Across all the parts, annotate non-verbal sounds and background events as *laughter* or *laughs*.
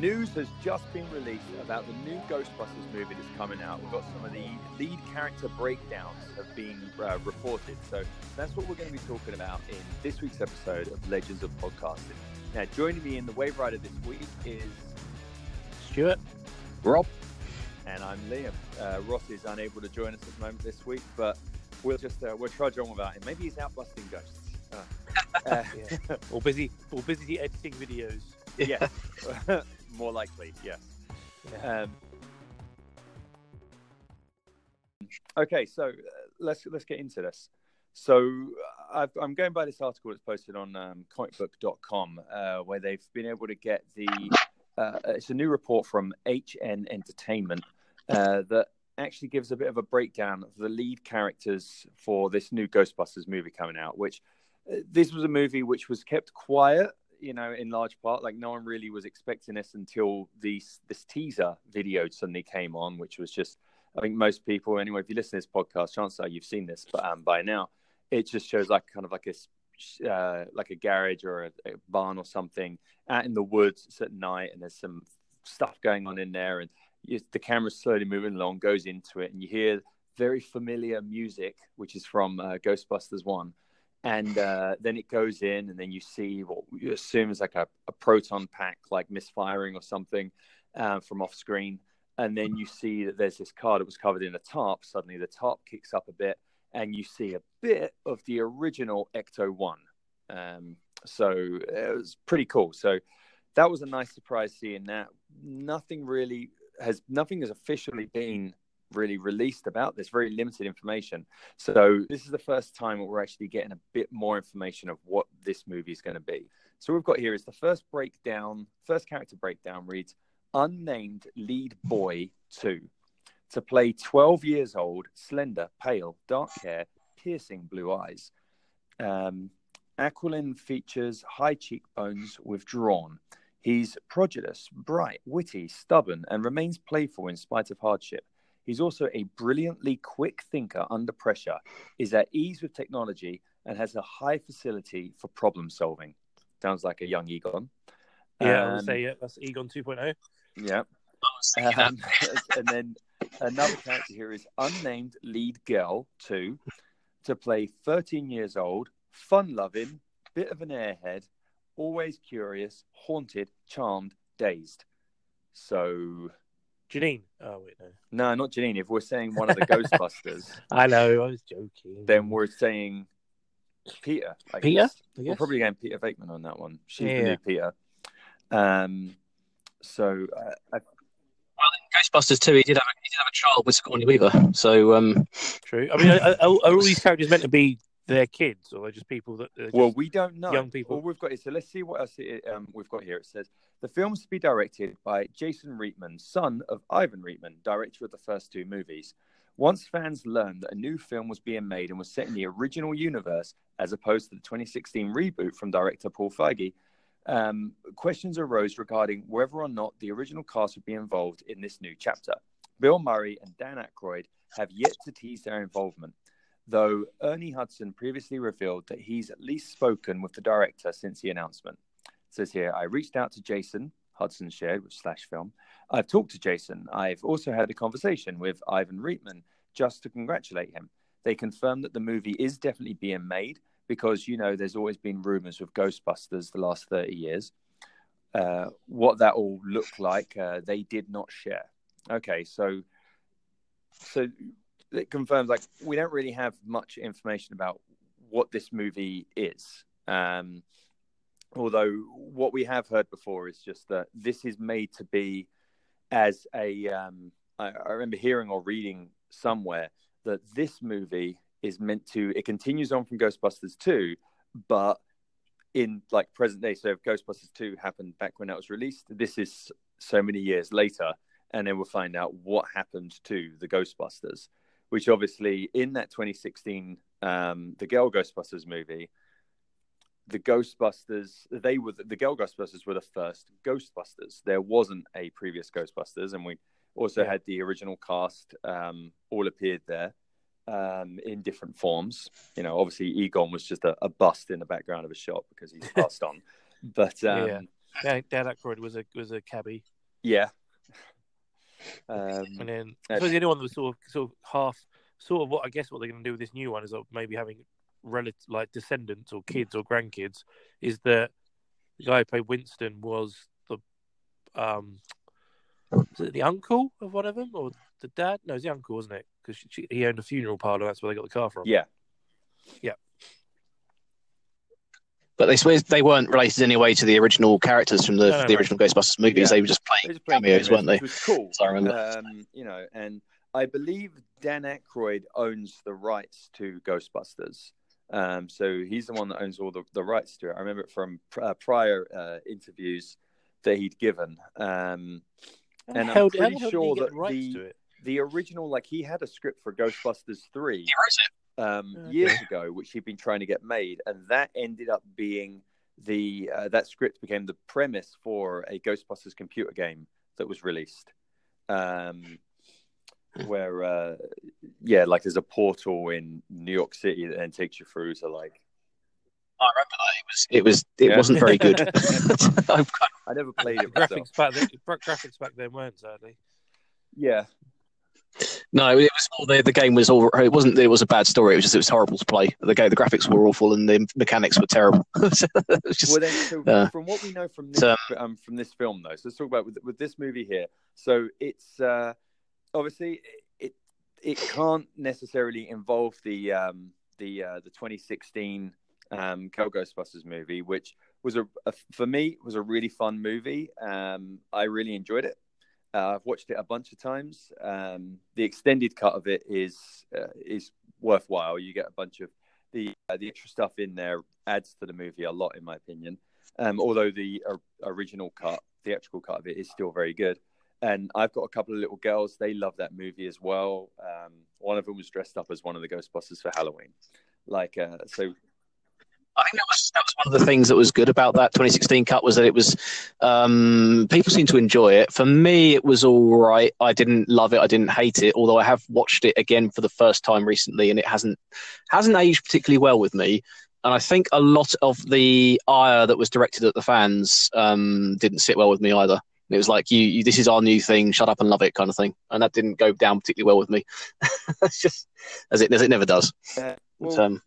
news has just been released about the new Ghostbusters movie that's coming out. We've got some of the lead character breakdowns have been uh, reported. So that's what we're going to be talking about in this week's episode of Legends of Podcasting. Now, joining me in the Wave Rider this week is Stuart, Rob, and I'm Liam. Uh, Ross is unable to join us at the moment this week, but we'll just uh, we'll trudge on without him. Maybe he's out busting ghosts. Uh, *laughs* uh, yeah. *laughs* or busy, or busy editing videos. yeah, *laughs* more likely, yes. Yeah. Um, okay, so uh, let's let's get into this. So uh, I've, I'm going by this article that's posted on um, comicbook.com, uh, where they've been able to get the. Uh, it's a new report from HN Entertainment uh, that actually gives a bit of a breakdown of the lead characters for this new Ghostbusters movie coming out. Which uh, this was a movie which was kept quiet you know, in large part, like no one really was expecting this until these this teaser video suddenly came on, which was just, I think most people, anyway, if you listen to this podcast, chances are you've seen this, but um, by now, it just shows like kind of like a uh, like a garage or a, a barn or something out in the woods. At night, and there's some stuff going on in there, and you, the camera's slowly moving along, goes into it, and you hear very familiar music, which is from uh, Ghostbusters One and uh, then it goes in, and then you see what you assume is like a, a proton pack, like misfiring or something uh, from off screen. And then you see that there's this car that was covered in a tarp. Suddenly, the tarp kicks up a bit, and you see a bit of the original Ecto One. Um, so it was pretty cool. So that was a nice surprise seeing that. Nothing really has nothing has officially been really released about this, very limited information. So this is the first time we're actually getting a bit more information of what this movie is going to be. So we've got here is the first breakdown, first character breakdown reads unnamed lead boy 2 to play 12 years old, slender, pale, dark hair, piercing blue eyes. Um, features high cheekbones withdrawn. He's prodigious, bright, witty, stubborn, and remains playful in spite of hardship. He's also a brilliantly quick thinker under pressure, is at ease with technology, and has a high facility for problem solving. Sounds like a young Egon. Yeah, um, I would say yeah, that's Egon 2.0. Yeah. Um, *laughs* and then another character here is unnamed lead girl two to play 13 years old, fun loving, bit of an airhead, always curious, haunted, charmed, dazed. So Janine. Oh wait, no. No, not Janine. If we're saying one of the Ghostbusters, *laughs* I know. I was joking. then we're saying Peter. I Peter. guess. I We're probably going Peter Venkman on that one. She's the new Peter. Um. So uh, I, Well, in Ghostbusters 2, he did have a, he did have a child with Sigourney Weaver. So, um, True. I mean, are, are, are all these characters meant to be their kids, or they're just people that? Are just... well, we don't know. young people. All we've got is so let's see what else it, um, we've got here. It says the film's to be directed by Jason Reitman, son of Ivan Reitman, director of the first two movies. Once fans learned that a new film was being made and was set in the original universe, as opposed to the 2016 reboot from director Paul Feige, um, questions arose regarding whether or not the original cast would be involved in this new chapter. Bill Murray and Dan Aykroyd have yet to tease their involvement, though Ernie Hudson previously revealed that he's at least spoken with the director since the announcement. It says here, I reached out to Jason, Hudson shared with Slash Film. I've talked to Jason. I've also had a conversation with Ivan Reitman just to congratulate him. They confirmed that the movie is definitely being made because, you know, there's always been rumors with Ghostbusters the last 30 years. Uh, what that all looked like, uh, they did not share. Okay, so so it confirms like we don't really have much information about what this movie is. Um, although what we have heard before is just that this is made to be as a. Um, I, I remember hearing or reading somewhere that this movie is meant to. It continues on from Ghostbusters two, but in like present day. So if Ghostbusters two happened back when it was released, this is so many years later, and then we'll find out what happened to the Ghostbusters. Which obviously in that 2016, um, the Girl Ghostbusters movie, the Ghostbusters, they were the, Girl Ghostbusters were the first Ghostbusters. There wasn't a previous Ghostbusters, and we also Yeah. had the original cast um, all appeared there um, in different forms. You know, obviously Egon was just a, a bust in the background of a shot because he's *laughs* passed on. But um, Yeah. Dan, Dan Aykroyd was a was a cabbie, Yeah. Um, and then I suppose the only one that was sort of sort of half sort of what I guess what they're going to do with this new one is maybe having relative like descendants or kids or grandkids is that the guy who played Winston was the um was it the uncle of one of them or the dad? No, it's the uncle, wasn't it? Because he owned a funeral parlor. That's where they got the car from. Yeah, yeah. But they they weren't related in any way to the original characters from the No, no, the no. original Ghostbusters movies. Yeah. They were just playing just played cameos, cameos, weren't they? Which was cool. So I remember. Um, you know, and I believe Dan Aykroyd owns the rights to Ghostbusters. Um, so he's the one that owns all the, the rights to it. I remember it from pr- uh, prior uh, interviews that he'd given. Um, How the And I'm hell- how pretty the hell did he sure that the- the original, like he had a script for Ghostbusters 3 He wrote it. Um, Okay. years ago, which he'd been trying to get made, and that ended up being the uh, that script became the premise for a Ghostbusters computer game that was released. Um, where, uh, yeah, like there's a portal in New York City that then takes you through to like. I remember that. It was. It was. It Yeah. wasn't very good. *laughs* *laughs* I've got- I never played it graphics back then, graphics back then weren't sadly. Yeah, no, it was more the the game was all. It wasn't. It was a bad story. It was just it was horrible to play. The game, the graphics were awful, and the mechanics were terrible. *laughs* So just. well, then, so uh, from what we know from this so- um, from this film, though, so let's talk about with, with this movie here. So it's uh, obviously it it can't necessarily involve the um, the uh, the 2016 um, Go Ghostbusters movie, which was a, a for me was a really fun movie. Um, I really enjoyed it. Uh, I've watched it a bunch of times. Um, the extended cut of it is uh, is worthwhile. You get a bunch of the uh, the extra stuff in there adds to the movie a lot, in my opinion. Um, although the uh, original cut, theatrical cut of it, is still very good. And I've got a couple of little girls; they love that movie as well. Um, one of them was dressed up as one of the Ghostbusters for Halloween. Like, uh, so I think that was that was one of the things that was good about that 2016 cut was that it was um, people seemed to enjoy it. For me, it was all right. I didn't love it. I didn't hate it. Although I have watched it again for the first time recently, and it hasn't hasn't aged particularly well with me. And I think a lot of the ire that was directed at the fans um, didn't sit well with me either. It was like you, you, this is our new thing. Shut up and love it, kind of thing. And that didn't go down particularly well with me. *laughs* it's just as it as it never does. uh, But, um,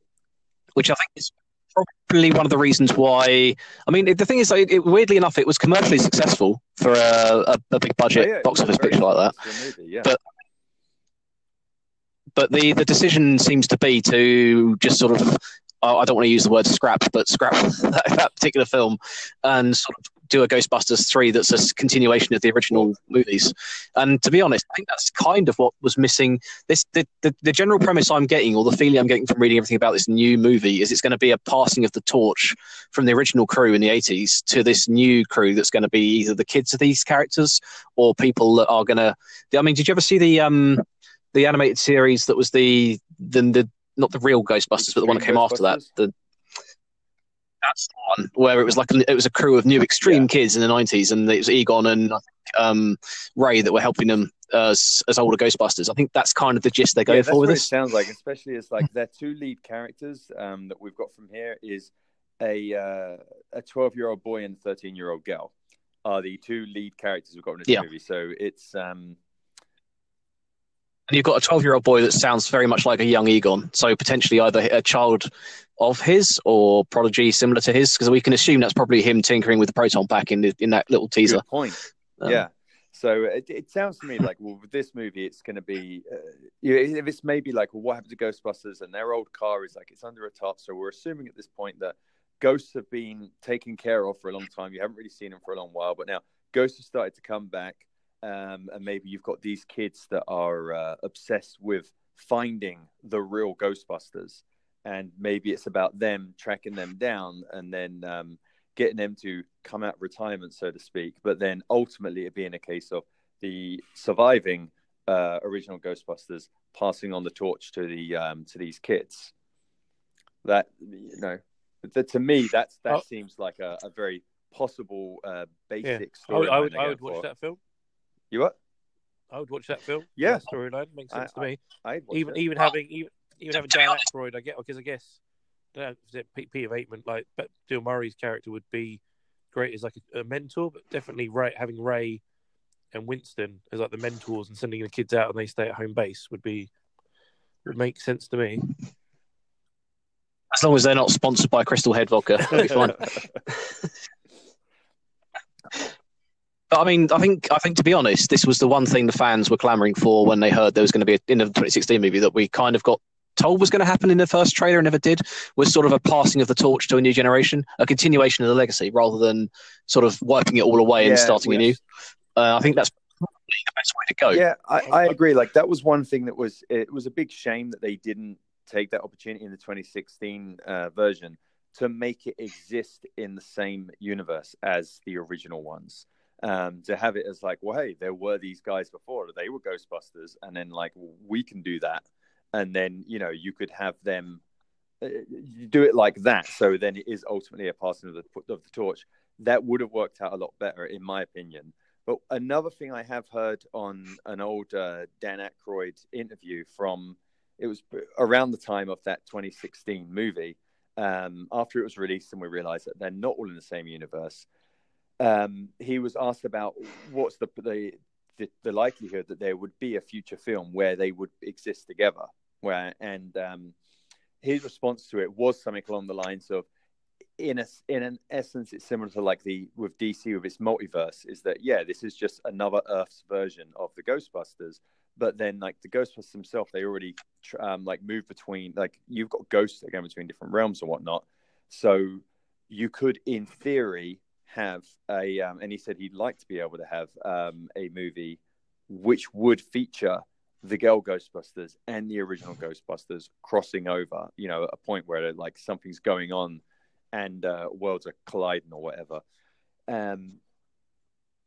which I think is probably one of the reasons why. I mean, the thing is, like, it, weirdly enough, it was commercially successful for a, a, a big budget oh, yeah, box office picture like that. Movie, yeah. But- But the, the decision seems to be to just sort of, I I don't want to use the word scrap, but scrap that, *laughs* that particular film and sort of do a Ghostbusters 3 that's a continuation of the original movies. And to be honest, I think that's kind of what was missing. This the, the, the general premise I'm getting, or the feeling I'm getting from reading everything about this new movie, is it's going to be a passing of the torch from the original crew in the 80s to this new crew that's going to be either the kids of these characters or people that are going to. I mean, did you ever see the um the animated series that was the the, the not the real Ghostbusters, but the one that came after that? The that's the one where it was like it was a crew of new extreme Yeah. kids in the 90s, and it was Egon and I think, um, Ray that were helping them as as older Ghostbusters. I think that's kind of the gist they're going yeah, for with this. it sounds like, especially as like their two lead characters um, that we've got from here is a uh, a twelve year old boy and thirteen year old girl are the two lead characters we've got in this Yeah. movie. So it's um, you've got a 12 year old boy that sounds very much like a young Egon. So potentially either a child of his or prodigy similar to his, because we can assume that's probably him tinkering with the proton pack in the, in that little teaser. good point. Um, yeah. So it, it sounds to me like, well, with this movie, it's going to be, uh, you know, if it's maybe like, well, what happened to Ghostbusters? And their old car is like, it's under a top. So we're assuming at this point that ghosts have been taken care of for a long time. You haven't really seen them for a long while, but now ghosts have started to come back. Um, and maybe you've got these kids that are uh, obsessed with finding the real Ghostbusters. And maybe it's about them tracking them down and then um, getting them to come out of retirement, so to speak. But then ultimately, it being a case of the surviving uh, original Ghostbusters passing on the torch to the um, to these kids. That you know, that, to me, that's that Oh. seems like a, a very possible uh, basic I would, story. I would, I would watch that film. You what? I would watch that film. Yeah. That storyline makes sense I- to me. I'd watch Even it. even Well, having even even having to be Dan Aykroyd, I get because I guess I don't know, is it P- Peter Bateman like, but Bill Murray's character would be great as like a, a mentor, but definitely Ray, having Ray and Winston as like the mentors and sending the kids out and they stay at home base would be would make sense to me. As long as they're not sponsored by Crystal Head Vodka, that'll be fine. *laughs* *laughs* but I mean, I think I think to be honest, this was the one thing the fans were clamoring for when they heard there was going to be a, in the 2016 movie that we kind of got told was going to happen in the first trailer and never did was sort of a passing of the torch to a new generation, a continuation of the legacy rather than sort of wiping it all away and starting anew. Uh, I think that's probably the best way to go. Yeah, I, I agree. Like that was one thing that was it was a big shame that they didn't take that opportunity in the 2016 uh, version to make it exist in the same universe as the original ones. Um, to have it as like, well, hey, there were these guys before, they were Ghostbusters, and then like we can do that, and then you know you could have them uh, do it like that. So then it is ultimately a passing of the of the torch. That would have worked out a lot better, in my opinion. But another thing I have heard on an old uh, Dan Aykroyd interview from it was around the time of that 2016 movie. Um, after it was released, and we realized that they're not all in the same universe. Um, he was asked about what's the, the, the the likelihood that there would be a future film where they would exist together. Where and um, his response to it was something along the lines of, in a, in an essence, it's similar to like the with DC with its multiverse. Is that yeah, this is just another Earth's version of the Ghostbusters, but then like the Ghostbusters themselves, they already um, like move between like you've got ghosts go between different realms and whatnot. So you could, in theory, have a um, and he said he'd like to be able to have um, a movie which would feature the girl Ghostbusters and the original Ghostbusters crossing over. You know, a point where like something's going on and uh, worlds are colliding or whatever. Um,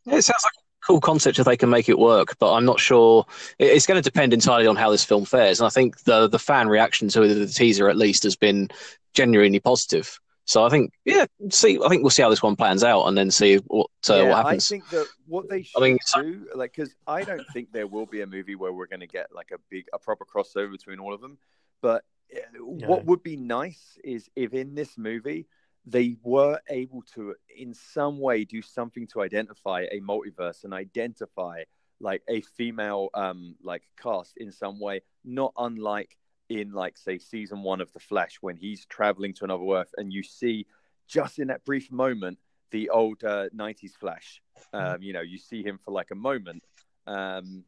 it sounds like a cool concept if they can make it work, but I'm not sure. It's going to depend entirely on how this film fares. And I think the the fan reaction to the teaser, at least, has been genuinely positive. So I think, yeah, see, I think we'll see how this one plans out, and then see what uh, yeah, what happens. I think that what they should I mean, do, like, because I don't think there will be a movie where we're going to get like a big, a proper crossover between all of them. But yeah. what would be nice is if in this movie they were able to in some way do something to identify a multiverse and identify like a female um like cast in some way not unlike in like say season one of the flash when he's traveling to another earth and you see just in that brief moment the old uh, 90s flash um you know you see him for like a moment um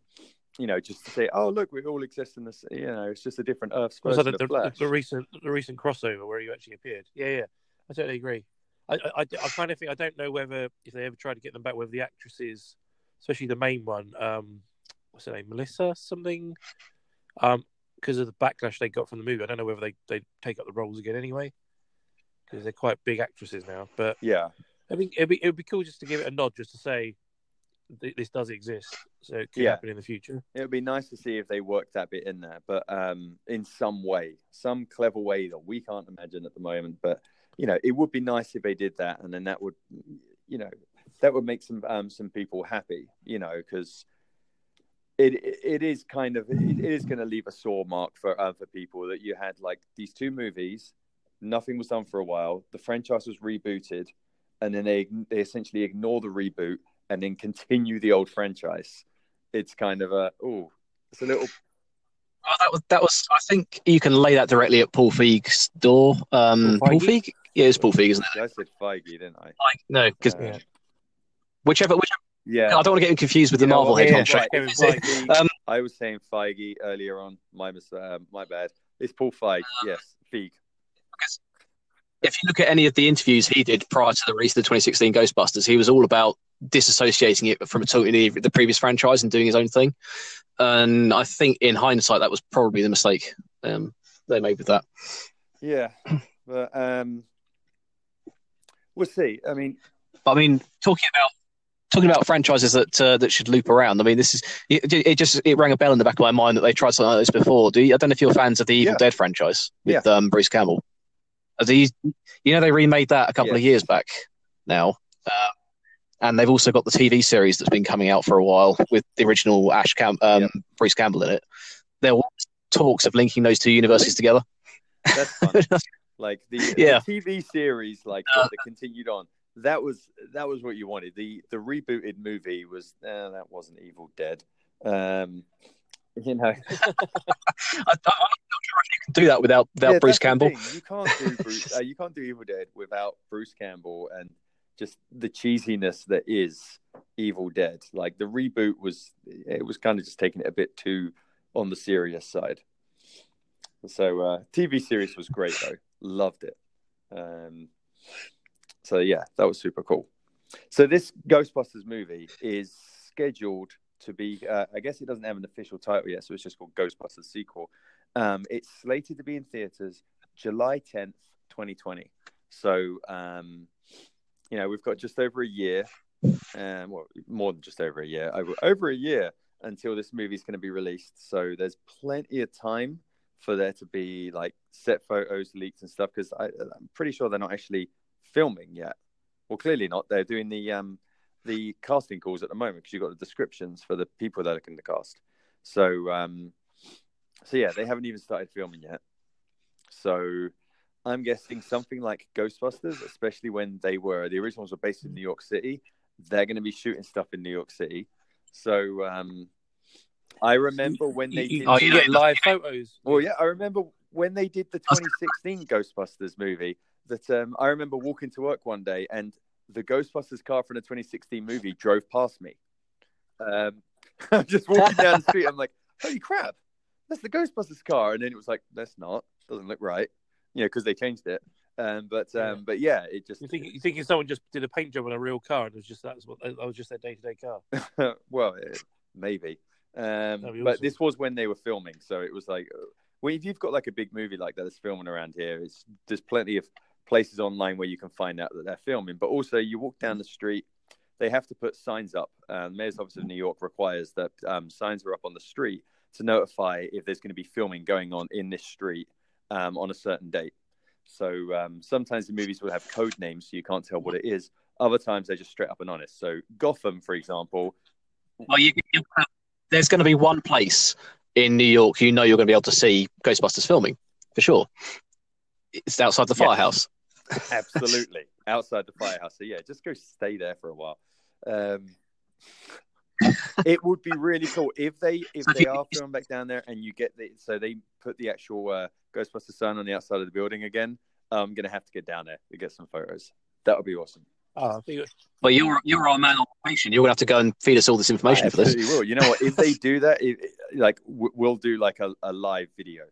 you know, just to say, oh look, we all exist in this. You know, it's just a different Earth. So the, the, the, recent, the recent crossover where you actually appeared. Yeah, yeah. I totally agree. I, I, I kind of think I don't know whether if they ever tried to get them back, whether the actresses, especially the main one, um, what's her name, Melissa something, um, because of the backlash they got from the movie. I don't know whether they they take up the roles again anyway, because they're quite big actresses now. But yeah, I mean, it'd be it'd be cool just to give it a nod, just to say this does exist, so it could yeah. happen in the future. It would be nice to see if they work that bit in there, but um, in some way, some clever way that we can't imagine at the moment, but you know, it would be nice if they did that, and then that would, you know, that would make some um, some people happy, you know, because it it is kind of it is going to leave a sore mark for uh, for people that you had like these two movies, nothing was done for a while, the franchise was rebooted, and then they they essentially ignore the reboot and then continue the old franchise. It's kind of a oh, it's a little Oh, that was that was. I think you can lay that directly at Paul Feig's door. Um, Paul, Feig? Paul Feig? Yeah, it's Paul Feig, isn't it? I said Feige, didn't I? Like, no, because uh, whichever, whichever. Yeah, I don't want to get him confused with you the Marvel what, head yeah, *laughs* um, I was saying Feige earlier on. My uh, my bad. It's Paul Feig. Uh, yes, Feig. Because if you look at any of the interviews he did prior to the release of the 2016 Ghostbusters, he was all about disassociating it from totally the previous franchise and doing his own thing. And I think in hindsight, that was probably the mistake um, they made with that. Yeah, but um, we'll see. I mean, I mean, talking about talking about franchises that uh, that should loop around. I mean, this is it, it, just it rang a bell in the back of my mind that they tried something like this before. Do you, I don't know if you're fans of the Evil yeah. Dead franchise with yeah. um, Bruce Campbell. These, you know, they remade that a couple of years back now. Uh, and they've also got the TV series that's been coming out for a while with the original Ash Cam- um, Bruce Campbell in it. There were talks of linking those two universes together. That's fun. *laughs* like the, yeah. the, TV series, like uh, that continued on. That was that was what you wanted. The the rebooted movie was uh, that wasn't Evil Dead. Um, you know, *laughs* I, am not sure if you can do that without without Yeah, Bruce Campbell. You can't do Bruce, *laughs* uh, you can't do Evil Dead without Bruce Campbell and just the cheesiness that is Evil Dead. Like the reboot was, it was kind of just taking it a bit too on the serious side. So uh, TV series was great though, loved it. Um, so yeah, that was super cool. So this Ghostbusters movie is scheduled to be. Uh, I guess it doesn't have an official title yet, so it's just called Ghostbusters sequel. Um, it's slated to be in theaters July 10th, 2020. So, um, you know, we've got just over a year, um, well, more than just over a year, over, over a year until this movie is going to be released. So there's plenty of time for there to be like set photos, leaks, and stuff. Because I'm pretty sure they're not actually filming yet. Well, clearly not. They're doing the um, the casting calls at the moment because you've got the descriptions for the people that are going to cast. So, um, so yeah, they haven't even started filming yet. So, I'm guessing something like Ghostbusters, especially when they were the originals were based in New York City. They're going to be shooting stuff in New York City. So, um, I remember when they did. Oh, you get live photos. Well, yeah, I remember when they did the 2016 Ghostbusters movie. That um, I remember walking to work one day, and the Ghostbusters car from the 2016 movie drove past me. Um, *laughs* I'm just walking down the *laughs* street. I'm like, "Holy crap, that's the Ghostbusters car!" And then it was like, "That's not. Doesn't look right." You know, because they changed it. Um, but um, Yeah. but yeah, it just You think you thinking someone just did a paint job on a real car and it was just that's what that was just their day to day car. *laughs* well, eh, maybe. Um, That'd but awesome. this was when they were filming, so it was like, uh, well, if you've got like a big movie like that that's filming around here, it's there's plenty of places online where you can find out that they're filming. But also, you walk down the street, they have to put signs up. Um, the Mayor's Office of New York requires that um, signs are up on the street to notify if there's going to be filming going on in this street um, on a certain date. So um, sometimes the movies will have code names, so you can't tell what it is. Other times they're just straight up and honest. So Gotham, for example, Well, you, you, there's going to be one place in New York you know you're going to be able to see Ghostbusters filming for sure. It's outside the Yes. firehouse. Absolutely outside the firehouse. So yeah, just go stay there for a while. Um, it would be really cool if they if So they you- are filming back down there and you get the so they put the actual uh, Ghostbusters sign on the outside of the building again. I'm gonna have to get down there to get some photos. That would be awesome. Oh, I think it- Well, you're you're our man on location. You're going to have to go and feed us all this information I for this. absolutely will. You know what? If they do that, it, it- like we'll do like a, a live video.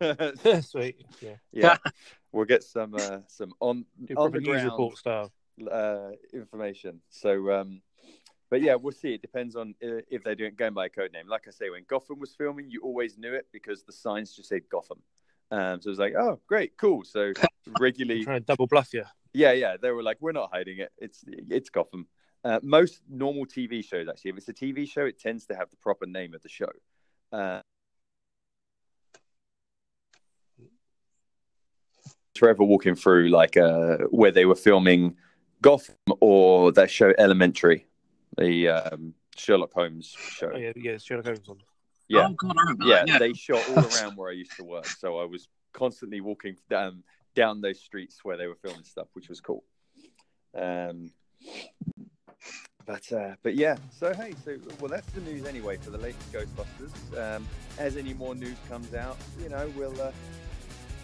*laughs* sweet. Yeah, yeah, *laughs* we'll get some uh, some on on the news report style. uh, information. So, um, but yeah, we'll see. It depends on uh, if they're doing going by a code name. Like I say, when Gotham was filming, you always knew it because the signs just said Gotham. Um, so it was like, oh, great, cool. So *laughs* regularly, trying to double bluff you. yeah, yeah, they were like, we're not hiding it. It's it's Gotham. Uh, most normal TV shows, actually, if it's a TV show, it tends to have the proper name of the show. Uh, forever walking through like uh, where they were filming Gotham or that show Elementary, the um, Sherlock Holmes show. Oh yeah, yeah, Sherlock Holmes on. Yeah, Oh, God, I remember yeah, that. Yeah. they shot all *laughs* around where I used to work, so I was constantly walking down down those streets where they were filming stuff, which was cool. Um, but uh, but yeah, so hey, so well, that's the news anyway for the latest Ghostbusters. Um, as any more news comes out, you know, we'll uh,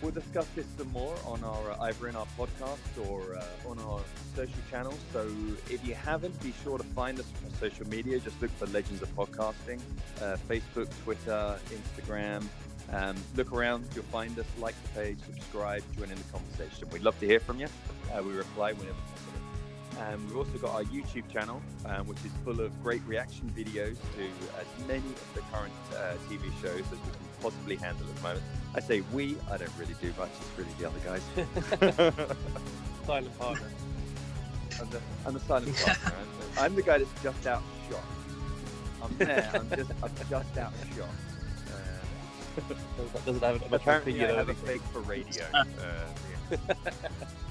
we'll discuss this some more on our uh, either in our podcast or uh, on our social channels. So if you haven't, be sure to find us on social media. Just look for Legends of Podcasting, uh, Facebook, Twitter, Instagram. Um, look around, you'll find us. Like the page, subscribe, join in the conversation. We'd love to hear from you. Uh, we reply whenever possible. Um, we've also got our YouTube channel, um, which is full of great reaction videos to as many of the current uh, TV shows as we can possibly handle at the moment. I say we, I don't really do much, it's really the other guys. *laughs* Silent partner. I'm, the, I'm the silent partner. *laughs* I'm, I'm the guy that's just out shot. I'm there, I'm just, I'm just out shot. Doesn't have a much apparently, opinion I have a fake for radio. *laughs* Uh, yeah.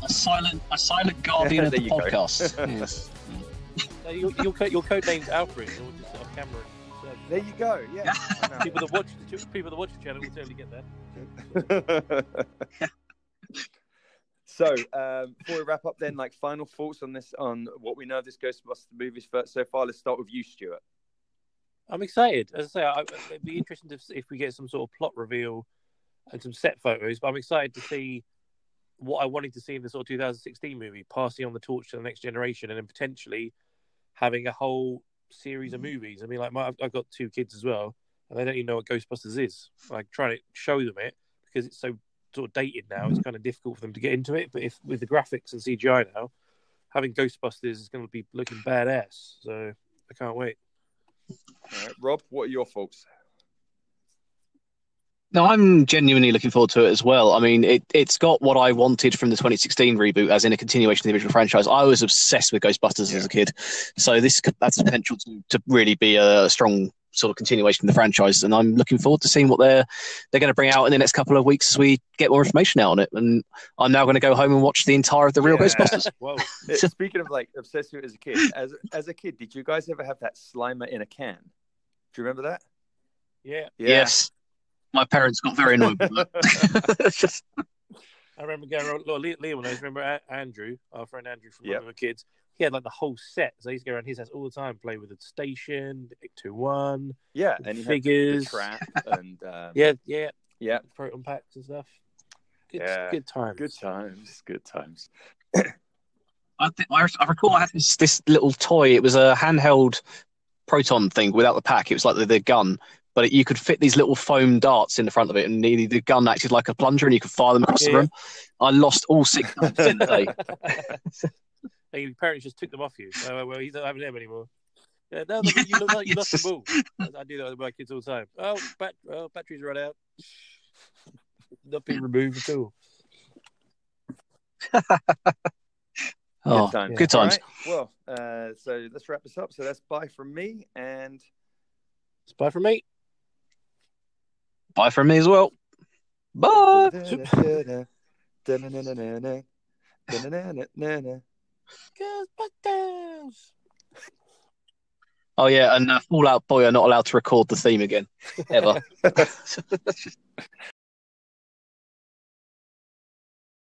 A silent, a silent guardian *laughs* of the podcast. *laughs* yes. No, your, your, co- your code name's Alfred. You're just off camera. So There you go. Yeah. people that watch the people that watch the channel will totally get that. So, um, before we wrap up, then, like final thoughts on this, on what we know of this Ghostbusters movies so far. Let's start with you, Stuart. I'm excited. As I say, I, it'd be interesting to see if we get some sort of plot reveal and some set photos. But I'm excited to see what I wanted to see in the sort of 2016 movie, passing on the torch to the next generation, and then potentially having a whole series of mm-hmm. movies. I mean, like my, I've got two kids as well, and they don't even know what Ghostbusters is. Like trying to show them it because it's so sort of dated now, it's mm-hmm. kind of difficult for them to get into it. But if with the graphics and CGI now, having Ghostbusters is going to be looking badass. So I can't wait. All right, Rob, what are your thoughts? No, I'm genuinely looking forward to it as well. I mean, it, it's got what I wanted from the 2016 reboot, as in a continuation of the original franchise. I was obsessed with Ghostbusters yeah. as a kid, so this has the potential to, to really be a strong sort of continuation of the franchise. And I'm looking forward to seeing what they're they're going to bring out in the next couple of weeks as we get more information out on it. And I'm now going to go home and watch the entire of the real yeah. Ghostbusters. *laughs* Well, *laughs* speaking of like obsessed with it as a kid, as as a kid, did you guys ever have that Slimer in a can? Do you remember that? Yeah. yeah. Yes my parents got very annoyed with that. *laughs* I remember going, well, Liam knows, remember Andrew, our friend Andrew from yep. one of the kids, he had like the whole set. So he used to go around his house all the time, play with the station, the Two One. Yeah, and figures, trap, *laughs* and um, yeah, yeah, yeah, proton packs and stuff. Good, yeah, good times. Good times. Good times. I, think, I recall I had this, this little toy. It was a handheld proton thing without the pack. It was like the, the gun, but it, you could fit these little foam darts in the front of it, and the, the gun acted like a plunger, and you could fire them across yeah. the room. I lost all six *laughs* darts in the day. *laughs* hey, your parents just took them off you. Oh, well, you don't have them anymore. Yeah, no, you look like you *laughs* lost the ball. I do that with my kids all the time. Oh, bat- oh batteries run out. Not being removed at all. oh, good times. Good times. Right. Well, uh, so let's wrap this up. So that's bye from me, and it's bye from me. Bye from me as well. Bye. Oh yeah, and uh, Fall Out Boy are not allowed to record the theme again ever. *laughs* *laughs*